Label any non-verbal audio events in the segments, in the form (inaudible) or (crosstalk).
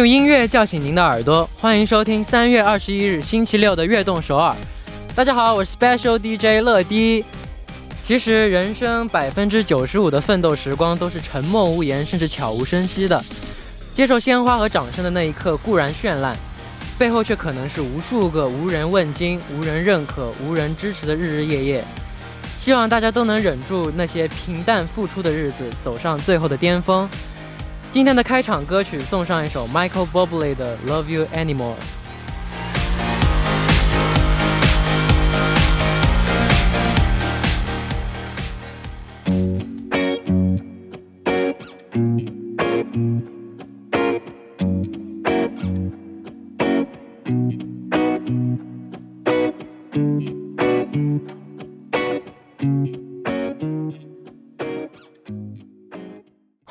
用音乐叫醒您的耳朵，欢迎收听三月二十一日星期六的悦动首尔。大家好，我是 Special DJ 乐迪。其实人生百分之九十五的奋斗时光都是沉默无言，甚至悄无声息的。接受鲜花和掌声的那一刻固然绚烂，背后却可能是无数个无人问津、无人认可、无人支持的日日夜夜。希望大家都能忍住那些平淡付出的日子，走上最后的巅峰。今天的开场歌曲送上一首 Michael Bublé 的《Love You Anymore》。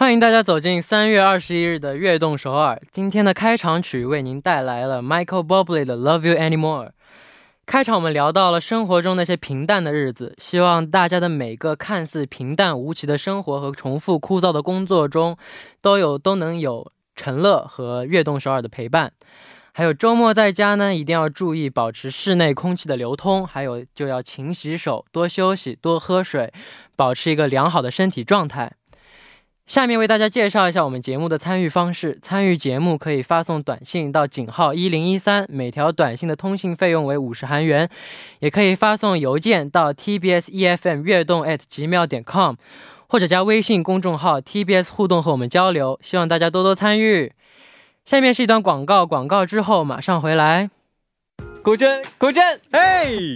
欢迎大家走进三月二十一日的悦动首尔。今天的开场曲为您带来了 Michael Bublé 的《Love You Anymore》。开场我们聊到了生活中那些平淡的日子，希望大家的每个看似平淡无奇的生活和重复枯燥的工作中，都有都能有陈乐和悦动首尔的陪伴。还有周末在家呢，一定要注意保持室内空气的流通，还有就要勤洗手、多休息、多喝水，保持一个良好的身体状态。下面为大家介绍一下我们节目的参与方式。参与节目可以发送短信到井号一零一三，每条短信的通信费用为五十韩元；也可以发送邮件到 tbs efm 悦动 at 极妙点 com，或者加微信公众号 tbs 互动和我们交流。希望大家多多参与。下面是一段广告，广告之后马上回来。古筝，古筝，嘿！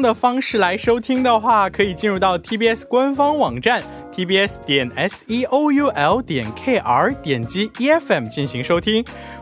的方式来收听的话，可以进入到 TBS 官方网站。tbs 点 s e o u l 点 k r 点击 e f m 进行收听，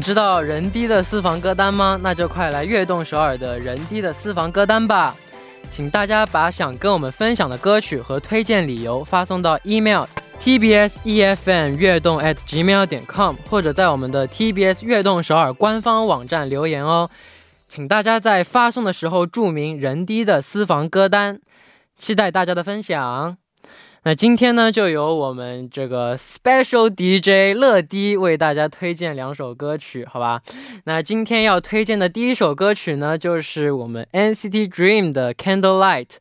知道人低的私房歌单吗？那就快来悦动首尔的人低的私房歌单吧！请大家把想跟我们分享的歌曲和推荐理由发送到 email tbsefm 悦动 at gmail 点 com，或者在我们的 TBS 悦动首尔官方网站留言哦。请大家在发送的时候注明人低的私房歌单，期待大家的分享。那今天呢，就由我们这个 special DJ 乐迪为大家推荐两首歌曲，好吧？那今天要推荐的第一首歌曲呢，就是我们 NCT Dream 的 Candlelight。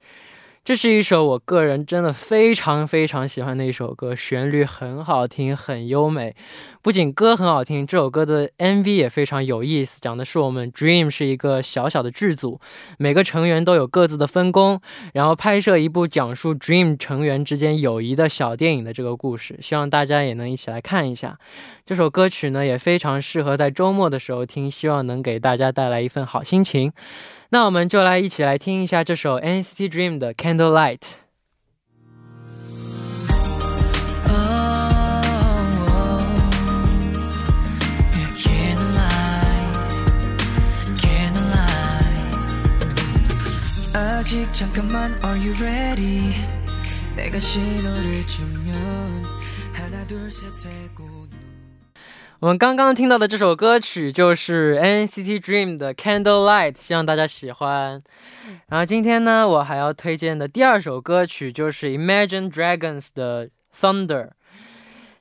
这是一首我个人真的非常非常喜欢的一首歌，旋律很好听，很优美。不仅歌很好听，这首歌的 MV 也非常有意思，讲的是我们 Dream 是一个小小的剧组，每个成员都有各自的分工，然后拍摄一部讲述 Dream 成员之间友谊的小电影的这个故事。希望大家也能一起来看一下。这首歌曲呢，也非常适合在周末的时候听，希望能给大家带来一份好心情。那我们就来一起来听一下这首 NCT Dream 的 Candle Light。我们刚刚听到的这首歌曲就是 NCT Dream 的 Candlelight，希望大家喜欢。然后今天呢，我还要推荐的第二首歌曲就是 Imagine Dragons 的 Thunder。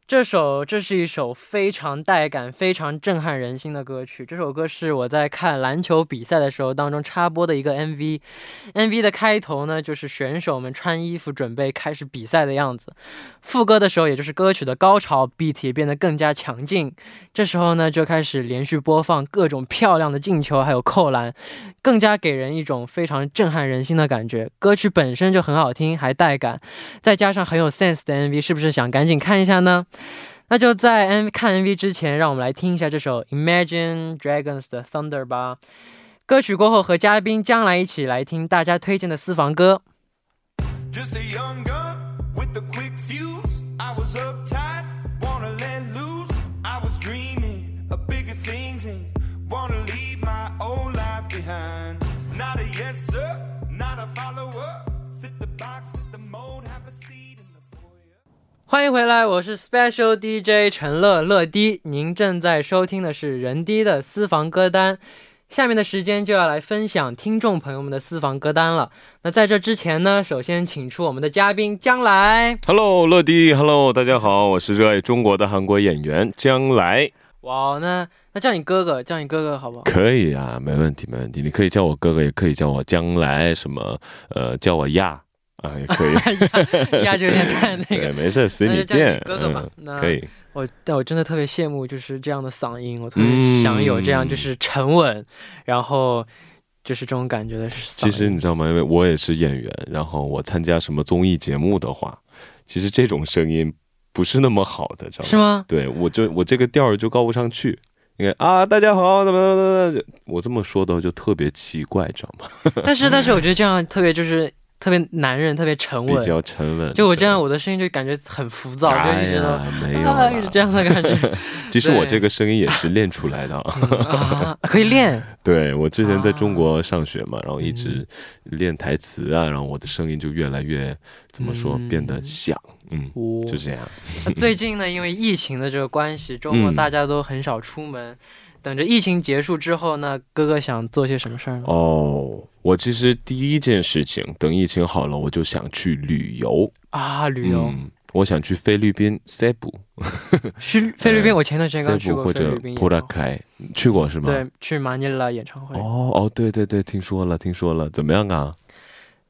这首这是一首非常带感、非常震撼人心的歌曲。这首歌是我在看篮球比赛的时候当中插播的一个 MV。MV 的开头呢，就是选手们穿衣服准备开始比赛的样子。副歌的时候，也就是歌曲的高潮，beat 也变得更加强劲。这时候呢，就开始连续播放各种漂亮的进球，还有扣篮，更加给人一种非常震撼人心的感觉。歌曲本身就很好听，还带感，再加上很有 sense 的 MV，是不是想赶紧看一下呢？那就在 N 看 MV 之前，让我们来听一下这首 Imagine Dragons 的 Thunder 吧。歌曲过后，和嘉宾将来一起来听大家推荐的私房歌。欢迎回来，我是 Special DJ 陈乐乐迪，您正在收听的是人低的私房歌单。下面的时间就要来分享听众朋友们的私房歌单了。那在这之前呢，首先请出我们的嘉宾将来。Hello，乐迪，Hello，大家好，我是热爱中国的韩国演员将来。哇，那那叫你哥哥，叫你哥哥好不好？可以啊，没问题，没问题。你可以叫我哥哥，也可以叫我将来，什么呃，叫我亚。啊，也可以，(laughs) 压就有点太那个，(laughs) 没事，随你便。哥哥吧，那可以。我但我真的特别羡慕，就是这样的嗓音，我特别想有这样就是沉稳，然后就是这种感觉的。其实你知道吗？因为我也是演员，然后我参加什么综艺节目的话，其实这种声音不是那么好的，知道吗？是吗？对，我就我这个调儿就高不上去。你看啊，大家好，怎么怎么怎么，我这么说的就特别奇怪，知道吗？但是但是我觉得这样特别就是。特别男人，特别沉稳，比较沉稳。就我这样，我的声音就感觉很浮躁，就一直都没有，一直这样的感觉。(laughs) 其实我这个声音也是练出来的 (laughs) 啊，可以练。(laughs) 对我之前在中国上学嘛，然后一直练台词啊，然后我的声音就越来越怎么说，变得响。嗯，就这样。最近呢，因为疫情的这个关系，周末大家都很少出门。等着疫情结束之后呢，哥哥想做些什么事儿呢？哦，我其实第一件事情，等疫情好了，我就想去旅游啊，旅游。我想去菲律宾塞布。去菲律宾，我前段时间刚去过或者普拉开，去过是吗？对，去马尼拉演唱会。哦哦，对对对，听说了，听说了，怎么样啊？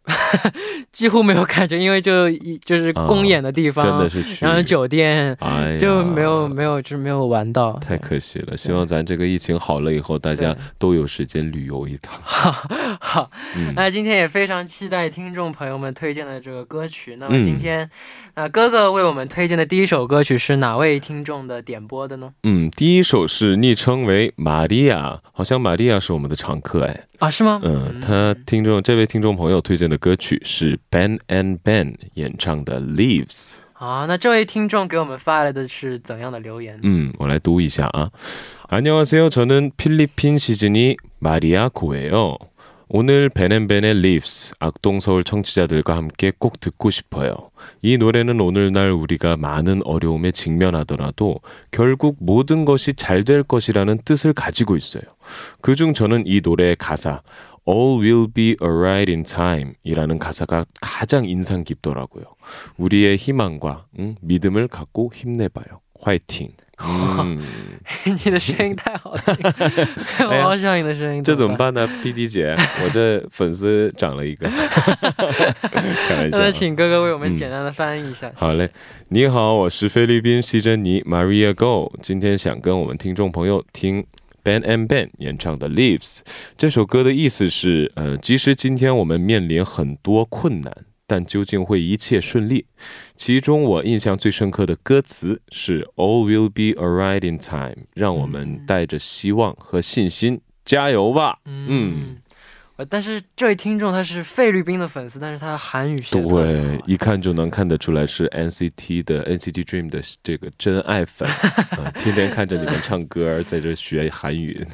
(laughs) 几乎没有感觉，因为就一就是公演的地方，真的是去，然后酒店就没有没有就是没有玩到，太可惜了。希望咱这个疫情好了以后，大家都有时间旅游一趟。(laughs) 好，那今天也非常期待听众朋友们推荐的这个歌曲。那么今天，那哥哥为我们推荐的第一首歌曲是哪位听众的点播的呢？嗯，第一首是昵称为玛利亚，好像玛利亚是我们的常客哎。啊，是吗？嗯，他听众这位听众朋友推荐的歌曲是 Ben and Ben 演唱的 Leaves。啊，那这位听众给我们发来的是怎样的留言？嗯，我来读一下啊。안녕하세요저는필리핀시즌이마리아코예요 오늘벤앤벤의 Leaves 악동서울 청취자들과 함께 꼭 듣고 싶어요 이 노래는 오늘날 우리가 많은 어려움에 직면하더라도 결국 모든 것이 잘 될 것이라는 뜻을 가지고 있어요 그중 저는 이 노래의 가사 All will be alright in time 이라는 가사가 가장 인상 깊더라고요. 우리의 희망과 응? 믿음을 갖고 힘내봐요. 화이팅. (laughs) 你的声音太好听，(laughs) 我好喜欢你的声音。这怎么办呢？B D 姐？我这粉丝涨了一个。(laughs) 那请哥哥为我们简单的翻译一下。好嘞，你好，我是菲律宾西珍妮 Maria Go，今天想跟我们听众朋友听。Ben and Ben 演唱的《Leaves》这首歌的意思是：呃，即使今天我们面临很多困难，但究竟会一切顺利？其中我印象最深刻的歌词是 “All will be alright in time”，让我们带着希望和信心加油吧。嗯。但是这位听众他是菲律宾的粉丝，但是他的韩语是对，一看就能看得出来是 NCT 的 NCT Dream 的这个真爱粉，(laughs) 天天看着你们唱歌，在这学韩语。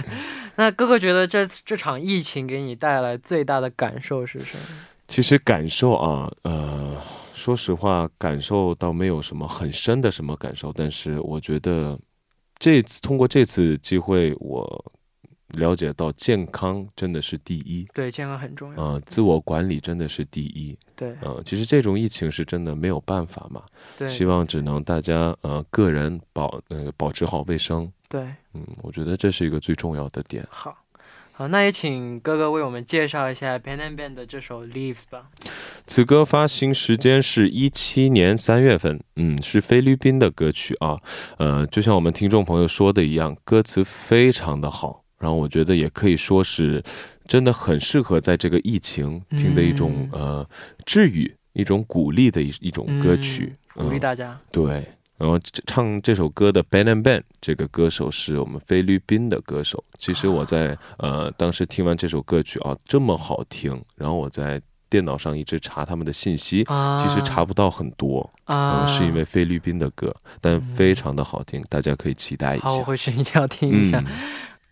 (laughs) 那哥哥觉得这这场疫情给你带来最大的感受是什么？其实感受啊，呃，说实话，感受倒没有什么很深的什么感受，但是我觉得这次通过这次机会，我了解到健康真的是第一，对，健康很重要。呃，自我管理真的是第一。对，呃，其实这种疫情是真的没有办法嘛，对，希望只能大家呃个人保呃保持好卫生。对，嗯，我觉得这是一个最重要的点。好。好，那也请哥哥为我们介绍一下 Pen and Band 的这首 Leaves 吧。此歌发行时间是一七年三月份，嗯，是菲律宾的歌曲啊。呃，就像我们听众朋友说的一样，歌词非常的好，然后我觉得也可以说是真的很适合在这个疫情听的一种呃治愈、一种鼓励的一一种歌曲，鼓励大家。对。然后唱这首歌的 Ben and Ben 这个歌手是我们菲律宾的歌手。其实我在呃当时听完这首歌曲啊，这么好听，然后我在电脑上一直查他们的信息，其实查不到很多啊，是因为菲律宾的歌，但非常的好听，大家可以期待一下。好，我回去一定要听一下。嗯，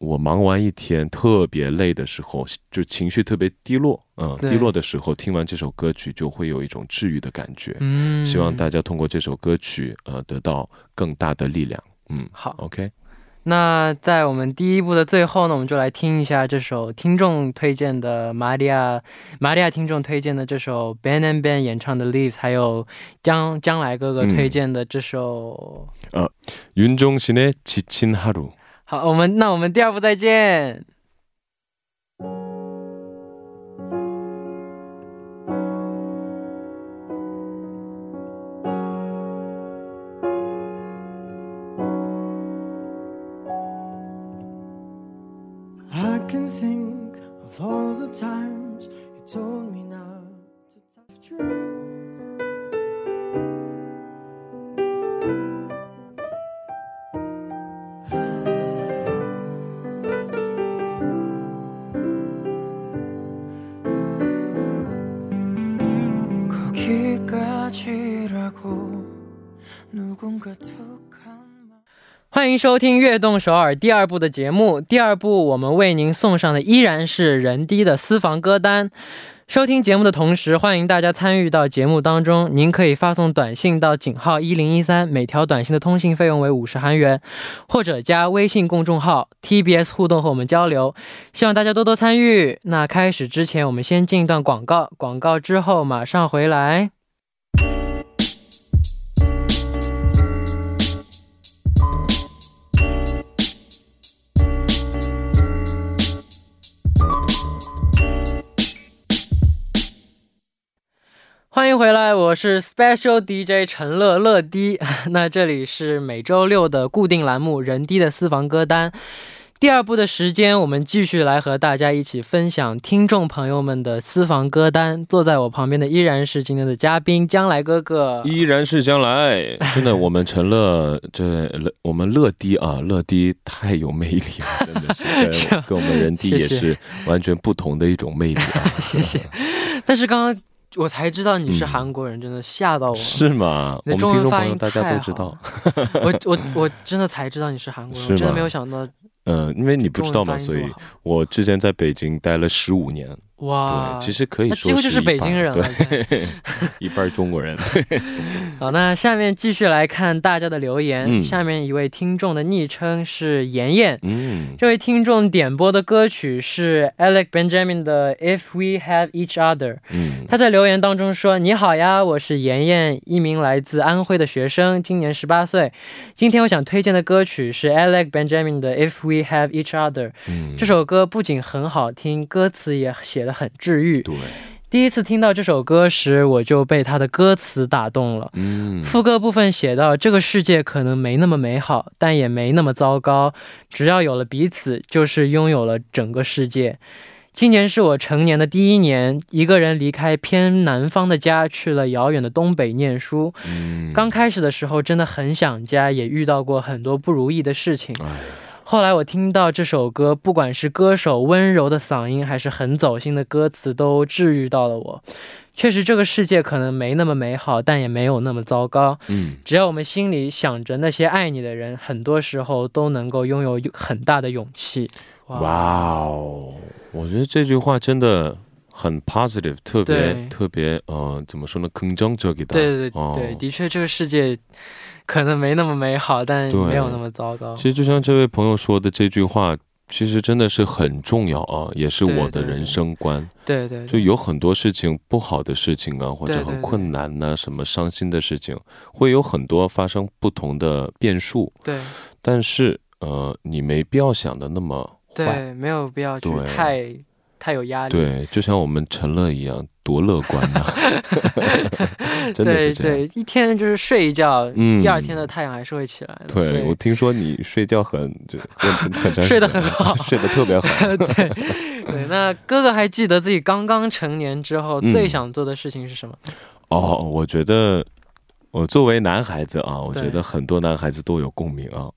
我忙完一天特别累的时候，就情绪特别低落，嗯，低落的时候听完这首歌曲就会有一种治愈的感觉。嗯，希望大家通过这首歌曲，呃，得到更大的力量。嗯，好，OK。那在我们第一部的最后呢，我们就来听一下这首听众推荐的玛利亚，玛利亚听众推荐的这首 Ben and Ben 演唱的 Leaves，还有将将来哥哥推荐的这首呃윤종신의지친하루。 好，我们那我们第二部再见。欢迎收听《悦动首尔》第二部的节目。第二部我们为您送上的依然是人低的私房歌单。收听节目的同时，欢迎大家参与到节目当中。您可以发送短信到井号一零一三，每条短信的通信费用为五十韩元，或者加微信公众号 TBS 互动和我们交流。希望大家多多参与。那开始之前，我们先进一段广告，广告之后马上回来。欢迎回来，我是 Special DJ 陈乐乐迪。(laughs) 那这里是每周六的固定栏目“人低的私房歌单”。第二部的时间，我们继续来和大家一起分享听众朋友们的私房歌单。坐在我旁边的依然是今天的嘉宾将来哥哥，(laughs) 依然是将来。真的，我们陈乐这乐，我们乐迪啊，乐迪太有魅力了，真的是跟 (laughs) 跟我们人低也是完全不同的一种魅力啊。谢谢。但是刚刚。我才知道你是韩国人，真的吓到我。是吗？我们听众朋友大家都知道。我我我真的才知道你是韩国人，真的没有想到。嗯，因为你不知道嘛，所以我之前在北京待了十五年。哇，对，其实可以说几乎就是北京人了，对，(laughs) 一半中国人。(laughs) 好，那下面继续来看大家的留言。下面一位听众的昵称是妍妍，嗯，这位听众点播的歌曲是 Alec Benjamin 的《If We Have Each Other》。嗯，他在留言当中说：“你好呀，我是妍妍，一名来自安徽的学生，今年十八岁。今天我想推荐的歌曲是 Alec Benjamin 的《If We Have Each Other》。嗯，这首歌不仅很好听，歌词也写的。”很治愈。对，第一次听到这首歌时，我就被他的歌词打动了。嗯，副歌部分写到：“这个世界可能没那么美好，但也没那么糟糕。只要有了彼此，就是拥有了整个世界。今年是我成年的第一年，一个人离开偏南方的家，去了遥远的东北念书。嗯，刚开始的时候真的很想家，也遇到过很多不如意的事情。哎，后来我听到这首歌，不管是歌手温柔的嗓音，还是很走心的歌词，都治愈到了我。确实，这个世界可能没那么美好，但也没有那么糟糕。嗯，只要我们心里想着那些爱你的人，很多时候都能够拥有很大的勇气。哇哦，我觉得这句话真的很 positive，特别对特别呃，怎么说呢？긍정적이다。对对对、哦对，的确，这个世界可能没那么美好，但对没有那么糟糕其。实就像这位朋友说的这句话，其实真的是很重要啊，也是对对对我的人生观。对对对，就有很多事情不好的事情啊，或者对对对很困难呐、什么伤心的事情，会有很多发生不同的变数。对但是呃，你没必要想的那么坏。对，没有必要去对太 太有压力。对，就像我们陈乐一样，多乐观呐、(laughs) 真的对是这样。对，一天就是睡一觉，嗯第二天的太阳还是会起来的。对，我听说你睡觉很就 (laughs) 睡得很好 (laughs) 睡得特别好。对对，那哥哥还记得自己刚刚成年之后、嗯最想做的事情是什么？哦，我觉得我作为男孩子啊，我觉得很多男孩子都有共鸣啊。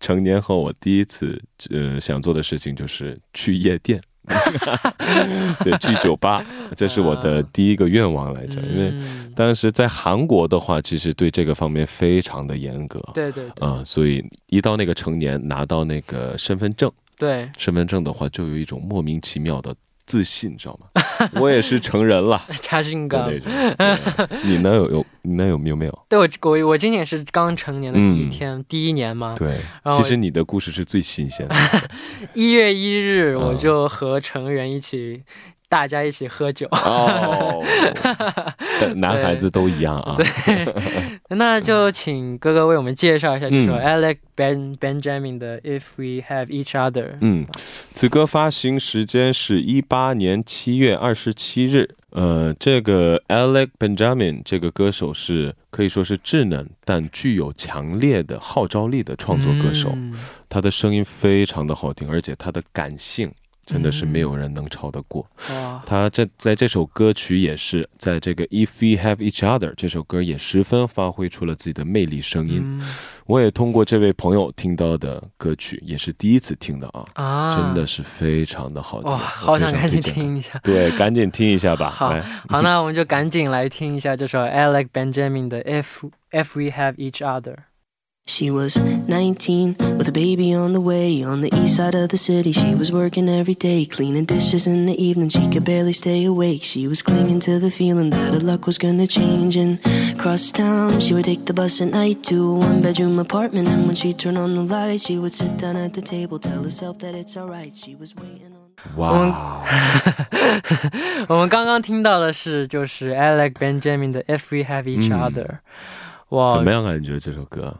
成年后，我第一次呃想做的事情就是去夜店，(laughs) 对，去酒吧，这是我的第一个愿望来着。因为嗯当时在韩国的话，其实对这个方面非常的严格。对对对、啊、所以一到那个成年，拿到那个身份证，对，身份证的话，就有一种莫名其妙的自信，你知道吗？(laughs) 我也是成人了加性的感那。种。对你呢？有有你呢？有没有没有？(laughs) 对我我我今年是刚成年的第一嗯天，第一年嘛。对，其实你的故事是最新鲜的。(laughs) 一月一日，嗯我就和成人一起，大家一起喝酒。哦，(laughs) 男孩子都一样啊。(laughs) 那就请哥哥为我们介绍一下这首嗯 Alec Ben Benjamin 的《If We Have Each Other》。嗯，此歌发行时间是一八年七月二十七日。呃，这个 Alec Benjamin 这个歌手是可以说是智能但具有强烈的号召力的创作歌手。嗯他的声音非常的好听，而且他的感性真的是没有人能超得过。哇，他这在这首歌曲也是在这个 If We Have Each Other 这首歌也十分发挥出了自己的魅力声音。嗯我也通过这位朋友听到的歌曲，也是第一次听的啊，啊，真的是非常的好听。好想赶紧。听一下。对，赶紧听一下吧。(laughs) 好，好，那我们就赶紧来听一下这首 Alec Benjamin 的《If If We Have Each Other》。She was 19 with a baby on the way on the east side of the city. She was working every day, cleaning dishes in the evening. She could barely stay awake. She was clinging to the feeling that her luck was gonna change. And across town, she would take the bus at night to a one bedroom apartment. And when she turned on the light, she would sit down at the table, tell herself that it's alright. She was waiting on. 哇，我们刚刚听到的是就是 Alec (laughs) Benjamin 的《If We Have Each 嗯 Other》。哇怎么，样感觉这首歌？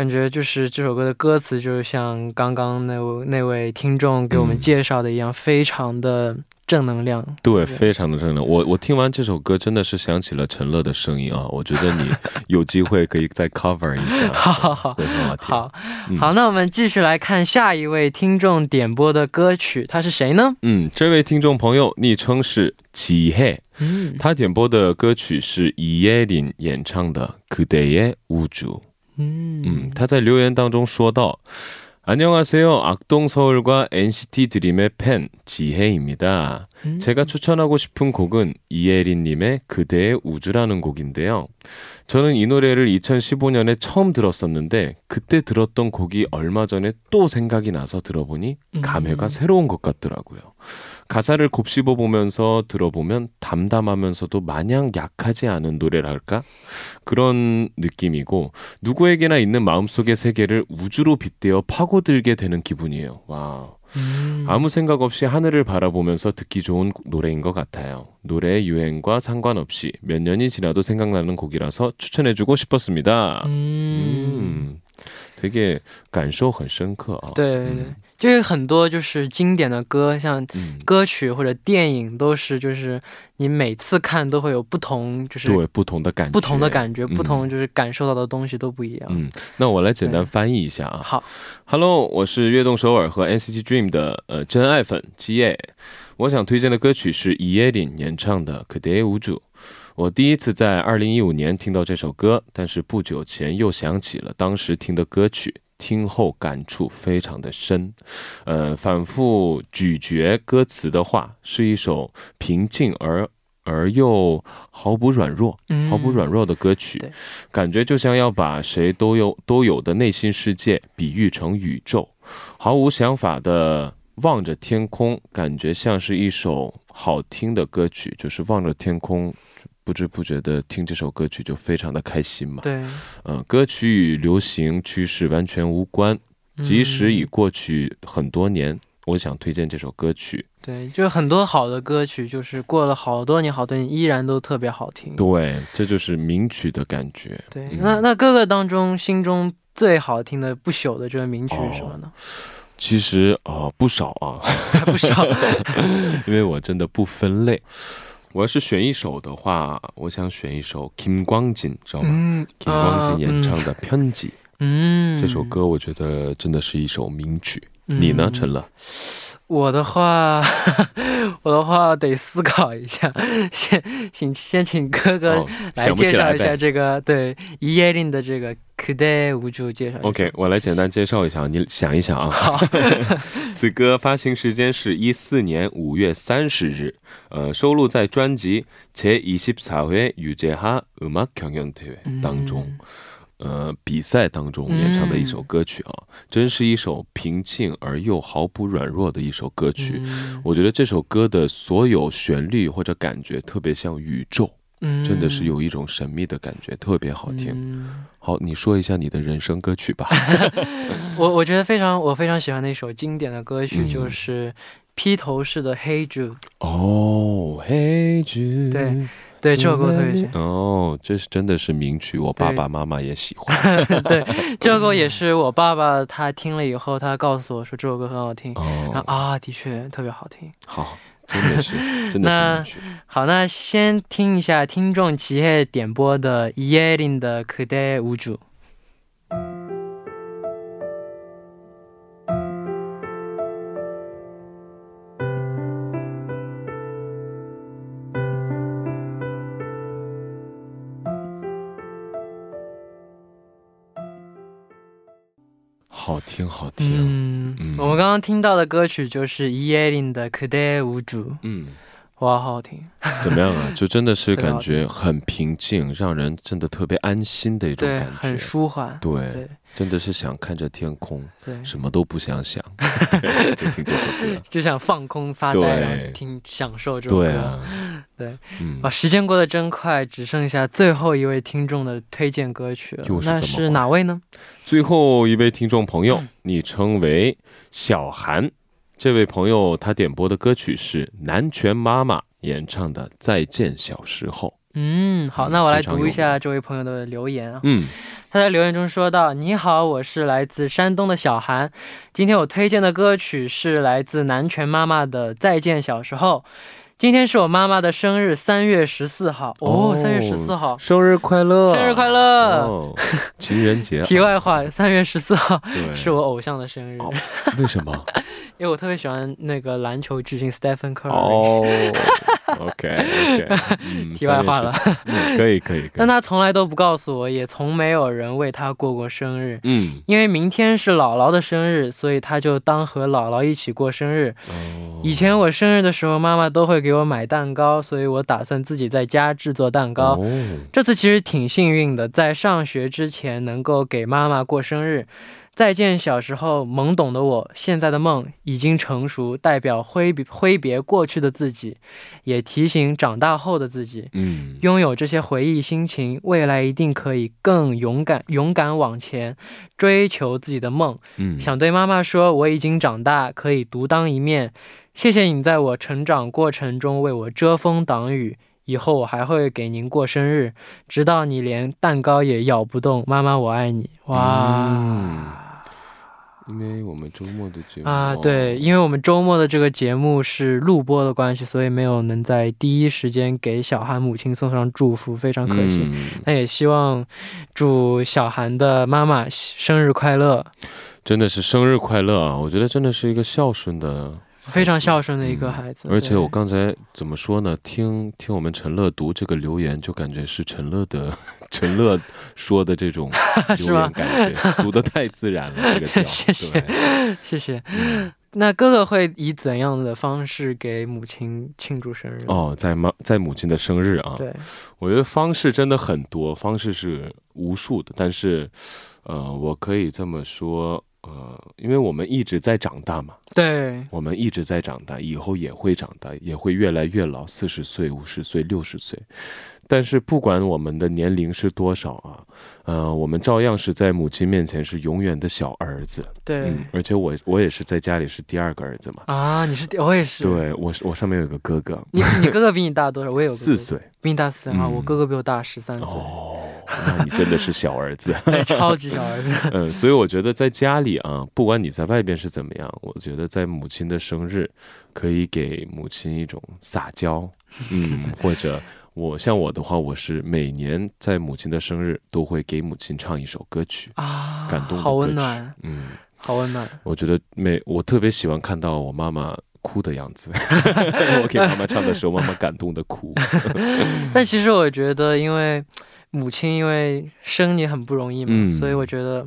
感觉就是这首歌的歌词，就像刚刚那位那位听众给我们嗯介绍的一样，非常的正能量。对，非常的正能。我我听完这首歌，真的是想起了陈乐的声音啊！我觉得你有机会可以再 cover 一下，(laughs) 好好好会很好听。好，嗯好，那我们继续来看下一位听众点播的歌曲，他是谁呢？嗯，这位听众朋友昵称是齐黑，嗯他点播的歌曲是이예린演唱的《그대의우주》。 嗯嗯，他在留言当中说到。안녕하세요。악동서울과 NCT 드림의 팬 지혜입니다. 음. 제가 추천하고 싶은 곡은 이예린님의 그대의 우주라는 곡인데요. 저는 이 노래를 2015년에 처음 들었었는데 그때 들었던 곡이 얼마 전에 또 생각이 나서 들어보니 감회가 음. 새로운 것 같더라고요. 가사를 곱씹어 보면서 들어보면 담담하면서도 마냥 약하지 않은 노래랄까? 그런 느낌이고 누구에게나 있는 마음속의 세계를 우주로 빗대어 파고들게 되는 기분이에요. 와. 음. 아무 생각 없이 하늘을 바라보면서 듣기 좋은 노래인 것 같아요. 노래의 유행과 상관없이 몇 년이 지나도 생각나는 곡이라서 추천해주고 싶었습니다. 음. 음. 되게感受很深刻啊。对对，就是很多就是经典的歌，像歌曲或者电影，都是就是你每次看都会有不同，就是对不同的感觉，不同的感觉，不同就是感受到的东西都不一样。嗯，那我来简单翻译一下啊。好，Hello，我是悦动首尔和 NCT Dream 的呃真爱粉七叶，我想推荐的歌曲是伊耶琳演唱的《可爹无助》。我第一次在二零一五年听到这首歌，但是不久前又想起了当时听的歌曲，听后感触非常的深。呃，反复咀嚼歌词的话，是一首平静而而又毫不软弱、毫不软弱的歌曲，感觉就像要把谁都有都有的内心世界比喻成宇宙，毫无想法的望着天空，感觉像是一首好听的歌曲，就是望着天空。不知不觉的听这首歌曲就非常的开心嘛。对，嗯，歌曲与流行趋势完全无关，即使已过去很多年，我想推荐这首歌曲。对，就很多好的歌曲，就是过了好多年，好多年依然都特别好听。对，这就是名曲的感觉。对，那那哥哥当中心中最好听的不朽的这个名曲是什么呢？其实啊，不少啊，不少，(laughs) 因为我真的不分类。我要是选一首的话，我想选一首金光锦，知道吗？金光锦演唱的《편지》。嗯，这首歌我觉得真的是一首名曲。你呢，陈乐？我的话，(laughs) 我的话得思考一下，(laughs) 先请先请哥哥来介绍一下这个对伊耶琳的这个《可待无助》介绍。OK，我来简单介绍一下，你想一想啊。好，(laughs) 此歌发行时间是一四年五月三十日，呃，收录在专辑《제24회유재하음악경연대회》当中。 呃，比赛当中演唱的一首歌曲啊，真是一首平静而又毫不软弱的一首歌曲。我觉得这首歌的所有旋律或者感觉特别像宇宙，真的是有一种神秘的感觉，特别好听。好，你说一下你的人生歌曲吧。(laughs) 我我觉得非常，我非常喜欢的一首经典的歌曲就是披头士的《黑猪》。哦，黑猪。对。对这首歌特别喜欢哦，这是真的是名曲，我爸爸妈妈也喜欢。(laughs) 对，这首歌也是我爸爸他听了以后，他告诉我说这首歌很好听。哦啊，的确特别好听。好，真的是 (laughs) 真的是那。好，那先听一下听众齐叶点播的伊耶琳的《可待无助》。好听，好听。嗯，我们刚刚听到的歌曲就是伊耶琳的《可待无主》。嗯。哇，好好听！怎么样啊？(laughs) 就真的是感觉很平静，让人真的特别安心的一种感觉，很舒缓。对，真的是想看着天空，什么都不想想，(laughs) 就听这首歌，(laughs) 就想放空发呆，听享受这首歌。对啊，对，啊，时间过得真快，只剩下最后一位听众的推荐歌曲了。那是哪位呢？最后一位听众朋友，你称为小韩。这位朋友他点播的歌曲是南拳妈妈演唱的《再见小时候》。嗯，好，那我来读一下这位朋友的留言啊。嗯，他在留言中说到：“你好，我是来自山东的小韩，今天我推荐的歌曲是来自南拳妈妈的《再见小时候》。”今天是我妈妈的生日，三月十四号。哦，三月十四号，生日快乐！生日快乐！(laughs) 情人节。题外话，三月十四号是我偶像的生日。为什么？(laughs) 因为我特别喜欢那个篮球巨星 Stephen Curry。哦，OK OK。(laughs) 题外话了，可以可以。但他从来都不告诉我，也从没有人为他过过生日。嗯，因为明天是姥姥的生日，所以他就当和姥姥一起过生日。哦。以前我生日的时候，妈妈都会给我买蛋糕，所以我打算自己在家制作蛋糕。哦。这次其实挺幸运的，在上学之前能够给妈妈过生日。再见，小时候懵懂的我，现在的梦已经成熟，代表挥挥别过去的自己，也提醒长大后的自己，嗯，拥有这些回忆心情，未来一定可以更勇敢，勇敢往前追求自己的梦。嗯，想对妈妈说，我已经长大，可以独当一面。谢谢你在我成长过程中为我遮风挡雨。以后我还会给您过生日，直到你连蛋糕也咬不动。妈妈，我爱你。哇。嗯因为我们周末的节目啊，对，哦因为我们周末的这个节目是录播的关系，所以没有能在第一时间给小韩母亲送上祝福，非常可惜。嗯那也希望祝小韩的妈妈生日快乐，真的是生日快乐啊！我觉得真的是一个孝顺的非常孝顺的一个嗯孩子。而且我刚才怎么说呢？听听我们陈乐读这个留言，就感觉是陈乐的 (laughs) 陈乐说的这种 (laughs) 留言，感觉读的太自然了，(laughs) 这个调。谢谢对谢谢。嗯那哥哥会以怎样的方式给母亲庆祝生日？，哦，在妈在母亲的生日啊，对，我觉得方式真的很多，方式是无数的。但是，呃，我可以这么说，呃，因为我们一直在长大嘛，对，我们一直在长大，以后也会长大，也会越来越老，四十岁、五十岁、六十岁。但是不管我们的年龄是多少啊，呃，我们照样是在母亲面前是永远的小儿子。对。嗯，而且我我也是在家里是第二个儿子嘛。啊，你是我也是。，对，我是我上面有个哥哥，你你哥哥比你大多少？我也有四，岁。比你大四岁啊。嗯我哥哥比我大十三岁，哦，那你真的是小儿子。对，超级小儿子。嗯，所以我觉得在家里啊，不管你在外边是怎么样，我觉得在母亲的生日，可以给母亲一种撒娇，(laughs) 嗯，或者我像我的话，我是每年在母亲的生日都会给母亲唱一首歌曲，啊，感动的好歌曲温暖，嗯，好温暖。我觉得每我特别喜欢看到我妈妈哭的样子，(laughs) 我给妈妈唱的时候，妈妈感动的哭，(laughs) 但其实我觉得，因为母亲因为生你很不容易嘛，嗯所以我觉得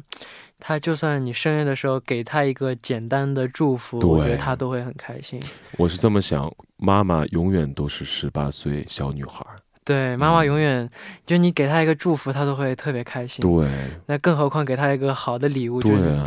她就算你生日的时候给她一个简单的祝福，我觉得她都会很开心。我是这么想，妈妈永远都是十八岁小女孩儿，对，妈妈嗯永远、就你给她一个祝福，她都会特别开心。对。那更何况给她一个好的礼物，对就是啊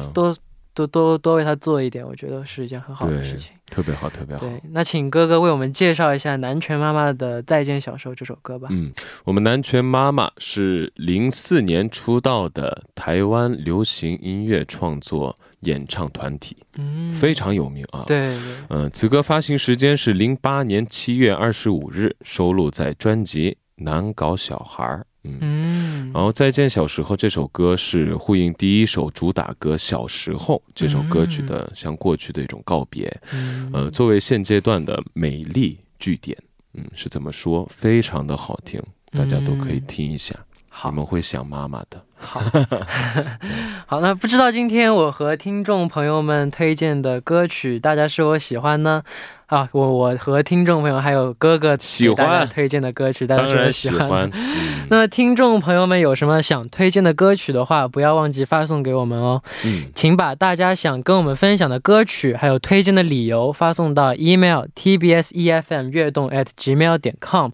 多多多多为他做一点，我觉得是一件很好的事情。特别好，特别好。对，那请哥哥为我们介绍一下南拳妈妈的《再见小时候》这首歌吧。嗯，我们南拳妈妈是零四年出道的台湾流行音乐创作演唱团体，嗯，非常有名啊。，对对，嗯、此歌发行时间是零八年七月二十五日，收录在专辑《难搞小孩儿》。嗯。嗯，然后《再见小时候》这首歌是呼应第一首主打歌《小时候》这首歌曲的向过去的一种告别。嗯呃，作为现阶段的美丽句点，嗯，是怎么说？非常的好听，大家都可以嗯听一下，好你们会想妈妈的。好，(laughs) 好，那不知道今天我和听众朋友们推荐的歌曲，大家是否喜欢呢？啊，我我和听众朋友还有哥哥喜欢推荐的歌曲，大家是否喜欢？喜欢，嗯 (laughs) 那么听众朋友们有什么想推荐的歌曲的话，不要忘记发送给我们哦。嗯，请把大家想跟我们分享的歌曲，还有推荐的理由发送到 email tbs efm 悦动 at gmail 点 com，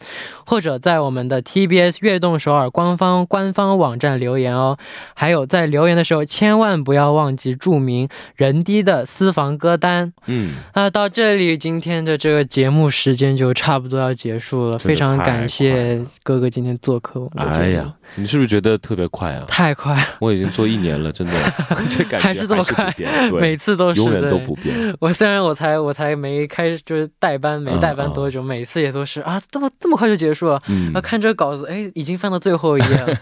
或者在我们的 TBS 悦动首尔官方官方网站留言哦。还有在留言的时候，千万不要忘记注明人低的私房歌单。嗯，那到这里，今天的这个节目时间就差不多要结束了，非常感谢哥哥今天做客我们的节目。哎呀，你是不是觉得特别快啊？太快了，我已经做一年了，真的，(laughs) 这感觉还是这么快每次都是永远都不变。我虽然我才我才没开就是代班没嗯代班多久，每次也都是啊这么这么快就结束了。嗯啊，，看这个稿子，哎，已经翻到最后一页了。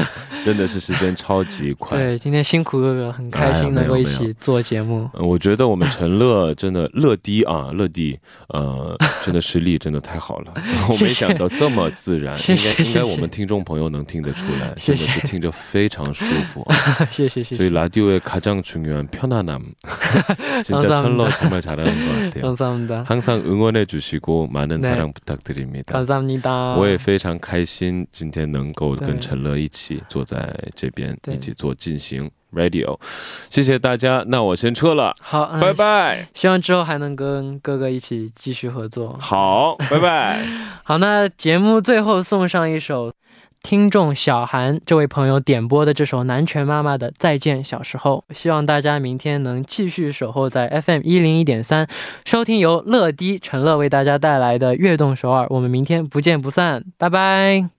(laughs) 真的是时间超级快。(laughs) 对，今天辛苦哥哥，很开哎呀心能够一没有没起做节目。呃我觉得我们陈乐真的乐迪啊，乐迪，呃，真的实力真的太好了，(laughs) 我没谢谢想到这么自然，谢谢应该应该谢谢我们听众朋友能听得出来，谢谢真的是听着非常舒服啊。(laughs) 谢谢谢 저희 谢， 라디오의 가장 중요한 편안함. 진짜 감사합니다. 철러 정말 잘하는 것 같아요. 감사합니다 항상 응원해 주시고 많은 네. 사랑 부탁드립니다. 감사합니다 我也非常开心，今天能够对跟陈乐一起坐在 这边，一起做进行 radio。谢谢大家，那我先撤了，好，嗯拜。拜。希望之后还能跟哥哥一起继续合作。好，(laughs) 拜拜。好，那节目最后送上一首听众小韩这位朋友点播的这首南拳妈妈的《再见小时候》，希望大家明天能继续守候在 FM 一零一点三，收听由乐迪陈乐为大家带来的悦动首尔。我们明天不见不散，拜拜。